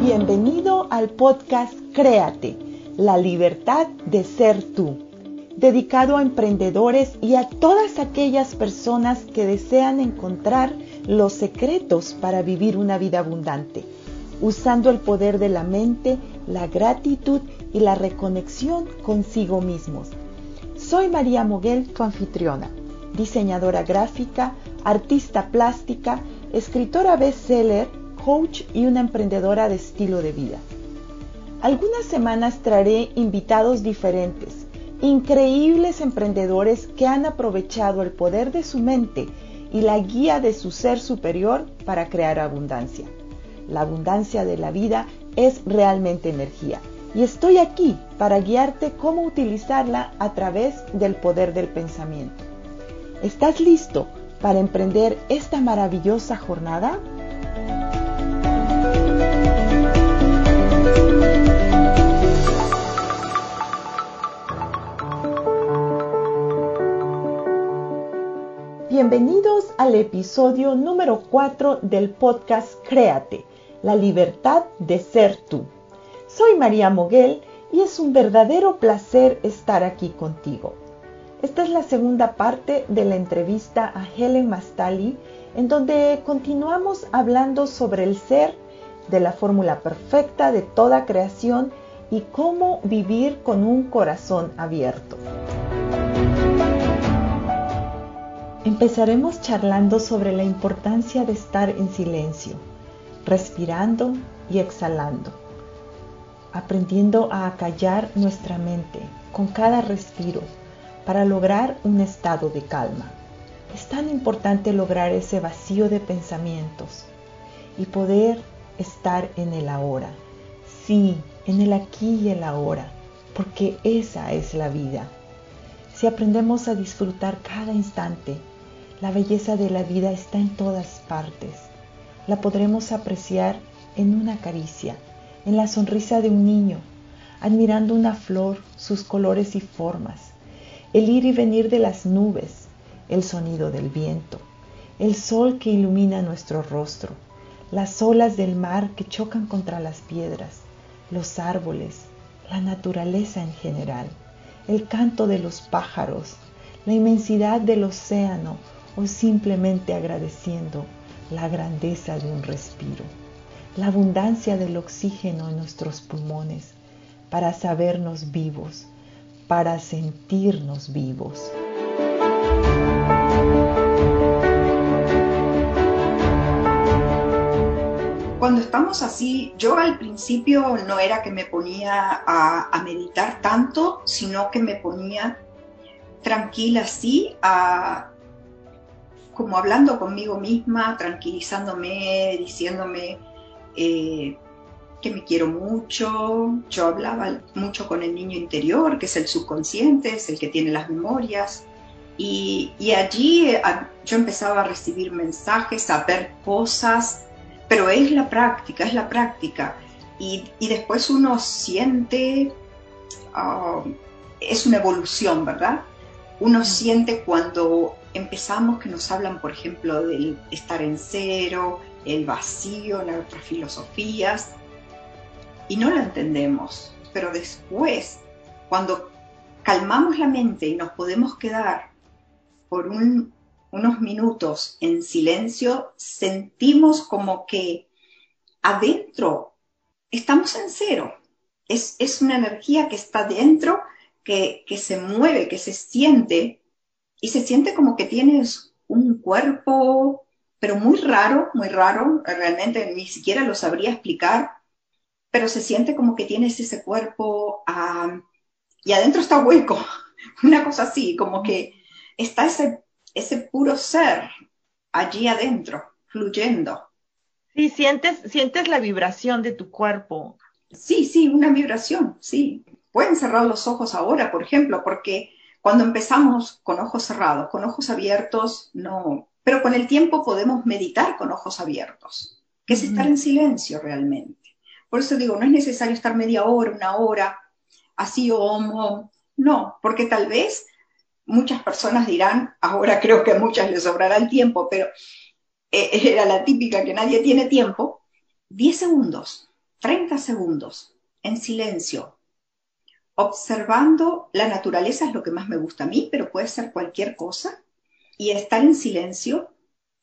Bienvenido al podcast Créate, la libertad de ser tú, dedicado a emprendedores y a todas aquellas personas que desean encontrar los secretos para vivir una vida abundante, usando el poder de la mente, la gratitud y la reconexión consigo mismos. Soy María Moguel, tu anfitriona, diseñadora gráfica, artista plástica, escritora bestseller, coach y una emprendedora de estilo de vida. Algunas semanas traeré invitados diferentes, increíbles emprendedores que han aprovechado el poder de su mente y la guía de su ser superior para crear abundancia. La abundancia de la vida es realmente energía y estoy aquí para guiarte cómo utilizarla a través del poder del pensamiento. ¿Estás listo para emprender esta maravillosa jornada? Bienvenidos al episodio número 4 del podcast Créate, la libertad de ser tú. Soy María Moguel y es un verdadero placer estar aquí contigo. Esta es la segunda parte de la entrevista a Helen Mastali, en donde continuamos hablando sobre el ser, de la fórmula perfecta de toda creación y cómo vivir con un corazón abierto. Empezaremos charlando sobre la importancia de estar en silencio, respirando y exhalando, aprendiendo a acallar nuestra mente con cada respiro para lograr un estado de calma. Es tan importante lograr ese vacío de pensamientos y poder estar en el ahora. Sí, en el aquí y el ahora, porque esa es la vida. Si aprendemos a disfrutar cada instante, la belleza de la vida está en todas partes. La podremos apreciar en una caricia, en la sonrisa de un niño, admirando una flor, sus colores y formas, el ir y venir de las nubes, el sonido del viento, el sol que ilumina nuestro rostro, las olas del mar que chocan contra las piedras, los árboles, la naturaleza en general, el canto de los pájaros, la inmensidad del océano o simplemente agradeciendo la grandeza de un respiro, la abundancia del oxígeno en nuestros pulmones para sabernos vivos, para sentirnos vivos. Cuando estamos así, yo al principio no era que me ponía a, meditar tanto, sino que me ponía tranquila así a como hablando conmigo misma, tranquilizándome, diciéndome eh, que me quiero mucho. Yo hablaba mucho con el niño interior, que es el subconsciente, es el que tiene las memorias. Y, allí yo empezaba a recibir mensajes, a ver cosas, pero es la práctica, es la práctica. Y, después uno siente, ah, es una evolución, ¿verdad? Uno siente cuando empezamos que nos hablan, por ejemplo, del estar en cero, el vacío en otras filosofías, y no lo entendemos. Pero después, cuando calmamos la mente y nos podemos quedar por unos minutos en silencio, sentimos como que adentro estamos en cero. Es, es una energía que está dentro, que, que se mueve, que se siente y se siente como que tienes un cuerpo, pero muy raro, muy raro, realmente ni siquiera lo sabría explicar, pero se siente como que tienes ese cuerpo y adentro está hueco, una cosa así, como que está ese, ese puro ser allí adentro, fluyendo. Sí, sientes, sientes la vibración de tu cuerpo. Sí, sí, una vibración, sí. Pueden cerrar los ojos ahora, por ejemplo, porque cuando empezamos con ojos cerrados, con ojos abiertos, no. Pero con el tiempo podemos meditar con ojos abiertos, que es estar en silencio realmente. Por eso digo, no es necesario estar media hora, una hora, así o no, porque tal vez muchas personas dirán, ahora creo que a muchas les sobrará el tiempo, pero eh, era la típica que nadie tiene tiempo, 10 segundos, 30 segundos, en silencio, observando la naturaleza es lo que más me gusta a mí, pero puede ser cualquier cosa, y estar en silencio,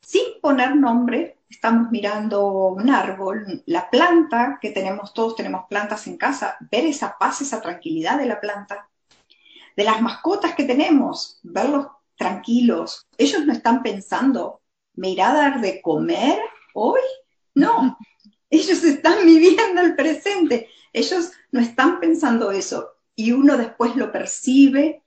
sin poner nombre, estamos mirando un árbol, la planta que tenemos, todos tenemos plantas en casa, ver esa paz, esa tranquilidad de la planta, de las mascotas que tenemos, verlos tranquilos. Ellos no están pensando, ¿me irá a dar de comer hoy? No, ellos están viviendo el presente. Ellos no están pensando eso. Y uno después lo percibe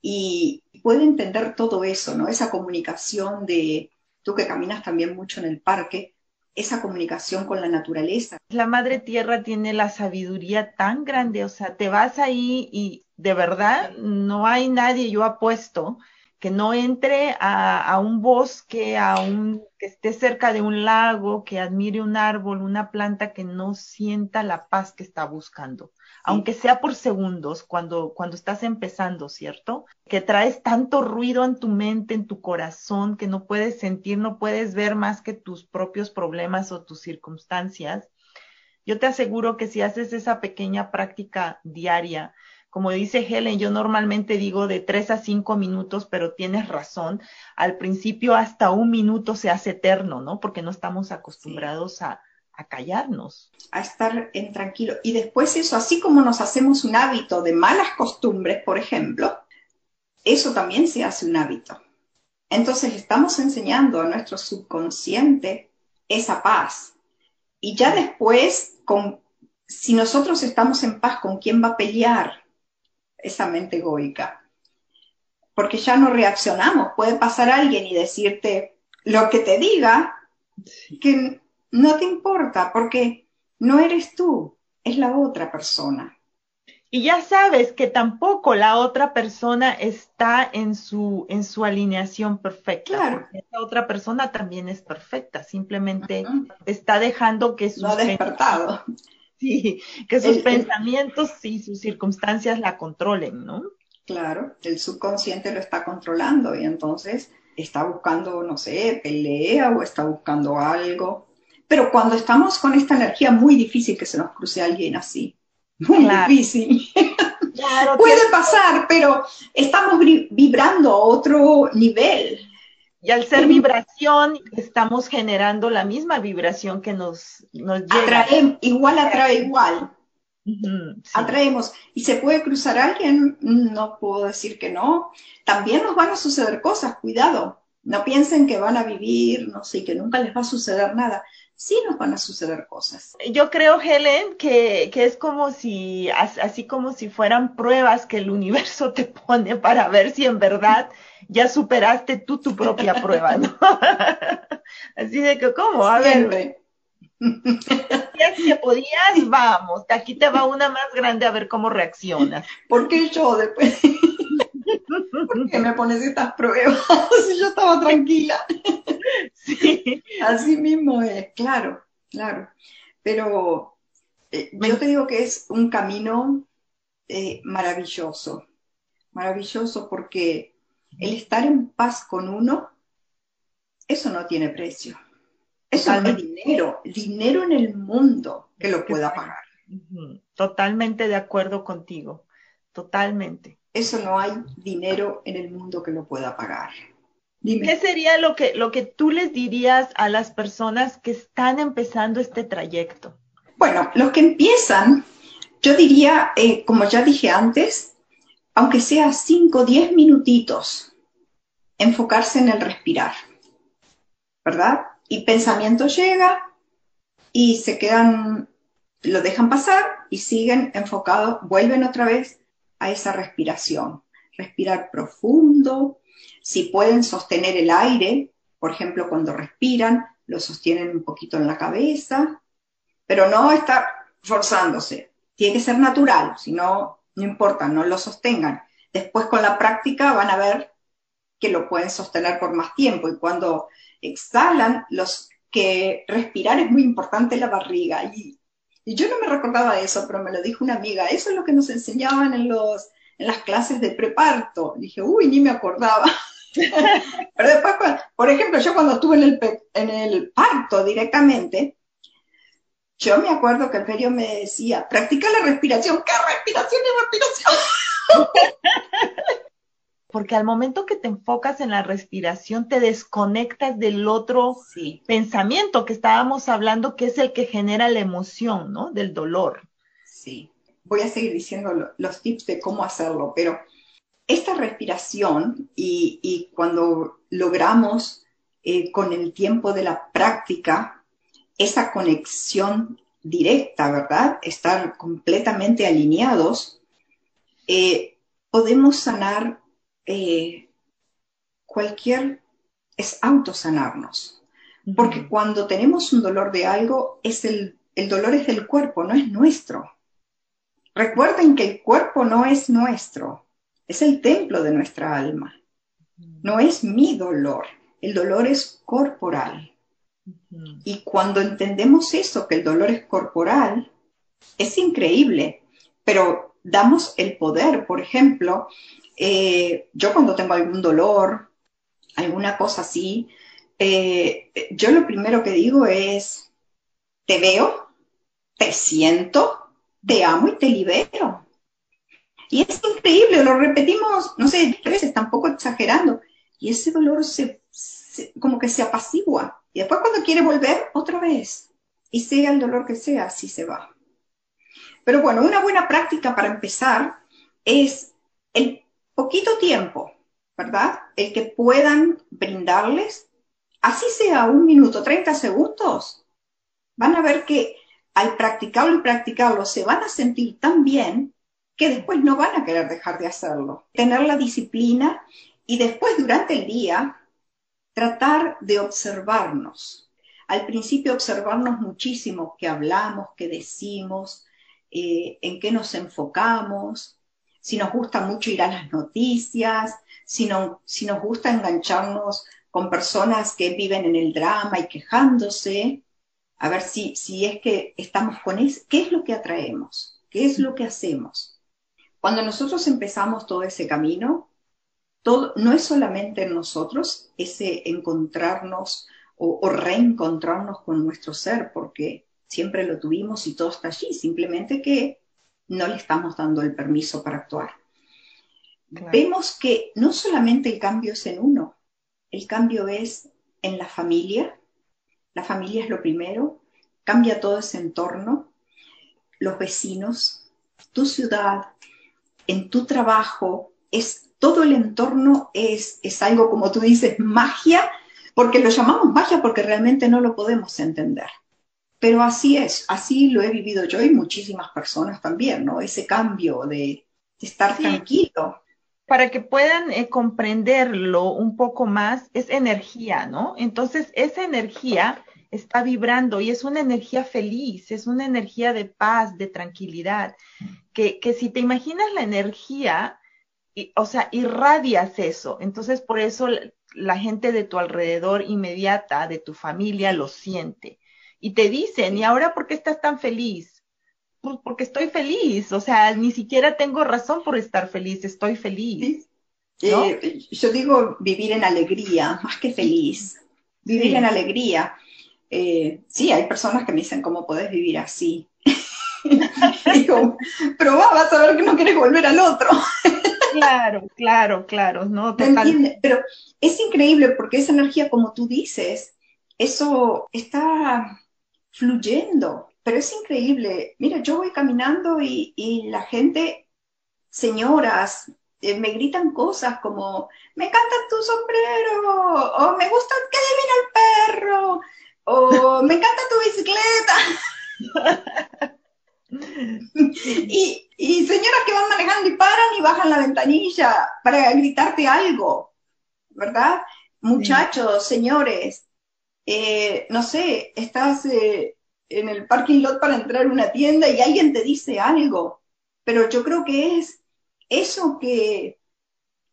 y puede entender todo eso, ¿no? Esa comunicación de, tú que caminas también mucho en el parque, esa comunicación con la naturaleza. La Madre Tierra tiene la sabiduría tan grande, o sea, te vas ahí y de verdad no hay nadie, yo apuesto, que no entre a, un bosque, a un, que esté cerca de un lago, que admire un árbol, una planta que no sienta la paz que está buscando, aunque sea por segundos, cuando, cuando estás empezando, ¿cierto? Que traes tanto ruido en tu mente, en tu corazón, que no puedes sentir, no puedes ver más que tus propios problemas o tus circunstancias. Yo te aseguro que si haces esa pequeña práctica diaria, como dice Helen, yo normalmente digo de tres a cinco minutos, pero tienes razón. Al principio hasta un minuto se hace eterno, ¿no? Porque no estamos acostumbrados a, a callarnos. A estar en tranquilo. Y después eso, así como nos hacemos un hábito de malas costumbres, por ejemplo, eso también se hace un hábito. Entonces estamos enseñando a nuestro subconsciente esa paz. Y ya después, con, si nosotros estamos en paz, ¿con quién va a pelear? esa mente egoica. Porque ya no reaccionamos. Puede pasar alguien y decirte lo que te diga, que no te importa, porque no eres tú, es la otra persona. Y ya sabes que tampoco la otra persona está en su, en su alineación perfecta. Claro. Esa otra persona también es perfecta, simplemente está dejando que su... No despertado. Sí, que sus pensamientos y sus circunstancias la controlen, ¿no? Claro, el subconsciente lo está controlando y entonces está buscando, no sé, pelea o está buscando algo. Pero cuando estamos con esta energía, muy difícil que se nos cruce alguien así. Muy difícil. Puede pasar, pero estamos vibrando a otro nivel. Y al ser vibración, estamos generando la misma vibración que nos, nos llega. igual atrae igual. Atraemos. ¿Y se puede cruzar alguien? No puedo decir que no. También nos van a suceder cosas, cuidado. No piensen que van a vivir, no sé, que nunca les va a suceder nada. Sí nos van a suceder cosas. Yo creo, Helen, que, que es como si, así como si fueran pruebas que el universo te pone para ver si en verdad ya superaste tú tu propia prueba, ¿no? Así de que, ¿cómo? A ver. Si que podías, vamos, aquí te va una más grande a ver cómo reaccionas. ¿Por qué yo después? ¿Por qué me pones estas pruebas? si yo estaba tranquila. Sí. Así mismo es, claro, claro. Pero eh, yo te digo que es un camino eh, maravilloso, maravilloso porque el estar en paz con uno, eso no tiene precio. Eso no hay dinero, dinero en el mundo que lo pueda pagar. Totalmente de acuerdo contigo, totalmente. Eso no hay dinero en el mundo que lo pueda pagar. ¿Qué sería lo que, lo que tú les dirías a las personas que están empezando este trayecto? Bueno, los que empiezan, yo diría, eh, como ya dije antes, aunque sea 5 o 10 minutitos, enfocarse en el respirar, ¿verdad? Y pensamiento llega y se quedan, lo dejan pasar y siguen enfocados, vuelven otra vez a esa respiración. Respirar profundo, si pueden sostener el aire, por ejemplo, cuando respiran, lo sostienen un poquito en la cabeza, pero no estar forzándose. Tiene que ser natural, si no no importa, no lo sostengan. Después con la práctica van a ver que lo pueden sostener por más tiempo y cuando exhalan, los que respirar es muy importante la barriga. Y, yo no me recordaba eso, pero me lo dijo una amiga, eso es lo que nos enseñaban en, los, en las clases de preparto. Dije, uy, ni me acordaba. Pero después, por ejemplo, yo cuando estuve en el, en el parto directamente, yo me acuerdo que el ferio me decía, practica la respiración. ¿Qué respiración y respiración? Porque al momento que te enfocas en la respiración, te desconectas del otro pensamiento que estábamos hablando, que es el que genera la emoción, ¿no? Del dolor. Sí. Voy a seguir diciendo los tips de cómo hacerlo, pero esta respiración y, cuando logramos eh, con el tiempo de la práctica esa conexión directa, ¿verdad? Estar completamente alineados, eh, podemos sanar eh, cualquier, es autosanarnos. Porque cuando tenemos un dolor de algo, es el, el dolor es del cuerpo, no es nuestro. Recuerden que el cuerpo no es nuestro, es el templo de nuestra alma. No es mi dolor, el dolor es corporal. Y cuando entendemos eso, que el dolor es corporal, es increíble, pero damos el poder, por ejemplo, eh, yo cuando tengo algún dolor, alguna cosa así, eh, yo lo primero que digo es, te veo, te siento, te amo y te libero. Y es increíble, lo repetimos, no sé, veces, tampoco exagerando, y ese dolor se, como que se apacigua. Y después cuando quiere volver, otra vez. Y sea el dolor que sea, así se va. Pero bueno, una buena práctica para empezar es el poquito tiempo, ¿verdad? El que puedan brindarles, así sea un minuto, 30 segundos, van a ver que al practicarlo y practicarlo se van a sentir tan bien que después no van a querer dejar de hacerlo. Tener la disciplina y después durante el día tratar de observarnos. Al principio observarnos muchísimo qué hablamos, qué decimos, eh, en qué nos enfocamos, si nos gusta mucho ir a las noticias, si, si nos gusta engancharnos con personas que viven en el drama y quejándose, a ver si, si es que estamos con eso, ¿qué es lo que atraemos? ¿Qué es lo que hacemos? Cuando nosotros empezamos todo ese camino, todo, no es solamente en nosotros ese encontrarnos o, reencontrarnos con nuestro ser, porque siempre lo tuvimos y todo está allí, simplemente que no le estamos dando el permiso para actuar. Vemos que no solamente el cambio es en uno, el cambio es en la familia, la familia es lo primero, cambia todo ese entorno, los vecinos, tu ciudad, en tu trabajo, es todo el entorno es, es algo, como tú dices, magia, porque lo llamamos magia porque realmente no lo podemos entender. Pero así es, así lo he vivido yo y muchísimas personas también, ¿no? Ese cambio de, estar tranquilo. Para que puedan eh, comprenderlo un poco más, es energía, ¿no? Entonces, esa energía está vibrando y es una energía feliz, es una energía de paz, de tranquilidad, que, que si te imaginas la energía, o sea, irradias eso. Entonces, por eso la gente de tu alrededor inmediata, de tu familia, lo siente y te dicen, ¿y ahora por qué estás tan feliz? Pues porque estoy feliz, o sea, ni siquiera tengo razón por estar feliz, estoy feliz. Eh, yo digo vivir en alegría, más que feliz, vivir en alegría. Eh, sí, hay personas que me dicen, ¿cómo podés vivir así? digo, pero vas a ver que no quieres volver al otro. claro, claro, claro, ¿no? Pero es increíble porque esa energía, como tú dices, eso está fluyendo. Pero es increíble. Mira, yo voy caminando y, la gente, señoras, eh, me gritan cosas como, me encanta tu sombrero, o me gusta que divina el perro, o me encanta tu bicicleta. y, y señoras que van manejando y paran y bajan la ventanilla para gritarte algo, ¿verdad? Muchachos, señores, eh, no sé, estás eh, en el parking lot para entrar a una tienda y alguien te dice algo, pero yo creo que es eso que,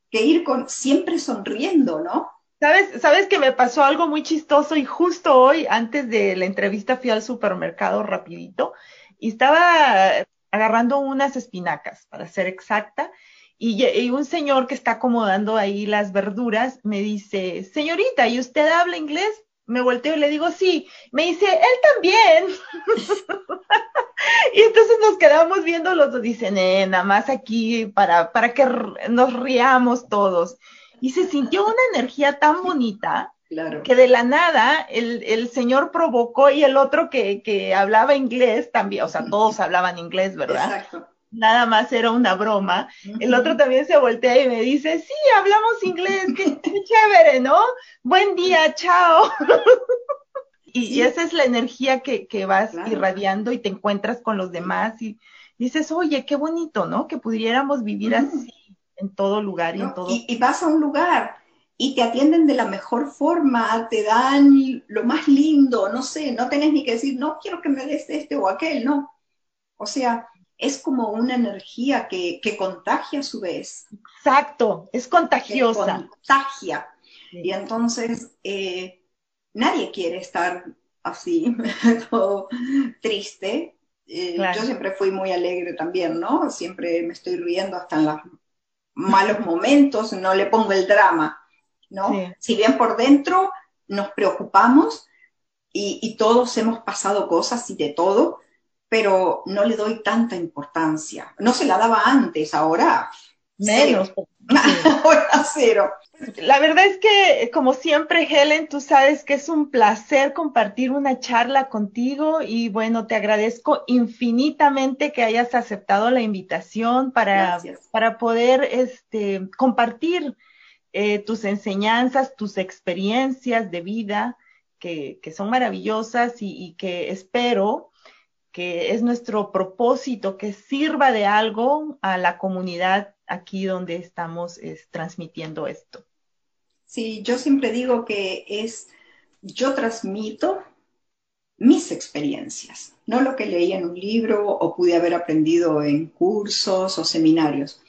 que ir con siempre sonriendo, ¿no? ¿Sabes, ¿Sabes que me pasó algo muy chistoso y justo hoy, antes de la entrevista, fui al supermercado rapidito y estaba agarrando unas espinacas, para ser exacta, y, un señor que está acomodando ahí las verduras me dice, señorita, ¿y usted habla inglés? Me volteo y le digo, sí. Me dice, él también. y entonces nos quedamos viendo los dos. Dicen, eh, nada más aquí para, para que nos riamos todos. Y se sintió una energía tan bonita que de la nada el, el, señor provocó y el otro que, que hablaba inglés también, o sea, todos hablaban inglés, ¿verdad? Exacto nada más era una broma. El otro también se voltea y me dice, sí, hablamos inglés, qué, chévere, ¿no? Buen día, chao. y, esa es la energía que, vas irradiando y te encuentras con los demás y dices, oye, qué bonito, ¿no? Que pudiéramos vivir así en todo lugar y en todo. Y, y vas a un lugar y te atienden de la mejor forma, te dan lo más lindo, no sé, no tenés ni que decir, no quiero que me des este o aquel, no. O sea, es como una energía que, contagia a su vez. Exacto, es contagiosa. contagia. Y entonces eh, nadie quiere estar así, todo triste. Eh, yo siempre fui muy alegre también, ¿no? Siempre me estoy riendo hasta en los malos momentos, no le pongo el drama, ¿no? Si bien por dentro nos preocupamos y, y todos hemos pasado cosas y de todo, pero no le doy tanta importancia. No se la daba antes, ahora menos. ahora cero. La verdad es que, como siempre, Helen, tú sabes que es un placer compartir una charla contigo y bueno, te agradezco infinitamente que hayas aceptado la invitación para, para poder este, compartir eh, tus enseñanzas, tus experiencias de vida, que, que son maravillosas y, y que espero que es nuestro propósito, que sirva de algo a la comunidad aquí donde estamos transmitiendo esto. Sí, yo siempre digo que es, yo transmito mis experiencias, no lo que leí en un libro o pude haber aprendido en cursos o seminarios,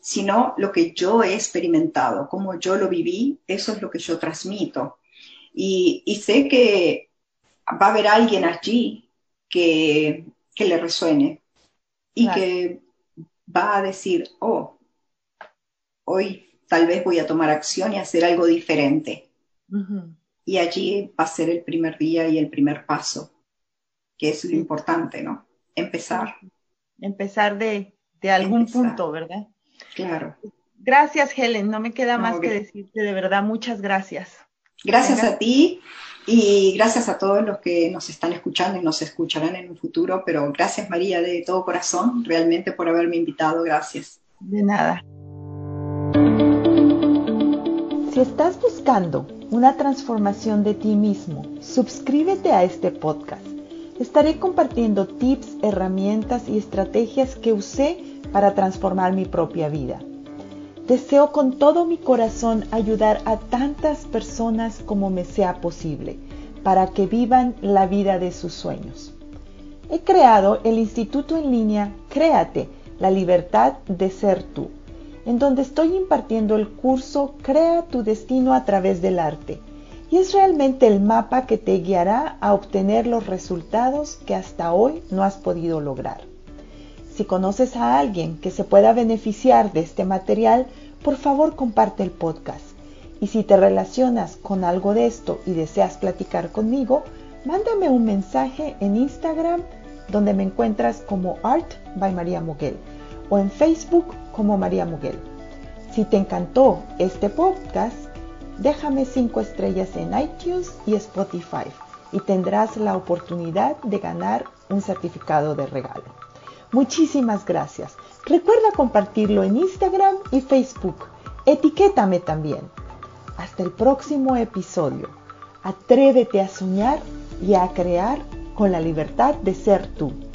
sino lo que yo he experimentado, como yo lo viví, eso es lo que yo transmito. Y, y sé que va a haber alguien allí que, le resuene y que va a decir, oh, hoy tal vez voy a tomar acción y hacer algo diferente. Y allí va a ser el primer día y el primer paso, que es lo importante, ¿no? Empezar. Empezar de, algún punto, ¿verdad? Claro. Gracias, Helen. No me queda más que decirte de verdad muchas gracias. Gracias a ti y gracias a todos los que nos están escuchando y nos escucharán en un futuro, pero gracias María de todo corazón, realmente por haberme invitado, gracias. De nada. Si estás buscando una transformación de ti mismo, suscríbete a este podcast. Estaré compartiendo tips, herramientas y estrategias que usé para transformar mi propia vida. Deseo con todo mi corazón ayudar a tantas personas como me sea posible para que vivan la vida de sus sueños. He creado el instituto en línea Créate, la libertad de ser tú, en donde estoy impartiendo el curso Crea tu destino a través del arte. Y es realmente el mapa que te guiará a obtener los resultados que hasta hoy no has podido lograr. Si conoces a alguien que se pueda beneficiar de este material, por favor comparte el podcast. Y si te relacionas con algo de esto y deseas platicar conmigo, mándame un mensaje en Instagram donde me encuentras como Art by María Muguel o en Facebook como María Muguel. Si te encantó este podcast, déjame 5 estrellas en iTunes y Spotify y tendrás la oportunidad de ganar un certificado de regalo. Muchísimas gracias. Recuerda compartirlo en Instagram y Facebook. Etiquétame también. Hasta el próximo episodio. Atrévete a soñar y a crear con la libertad de ser tú.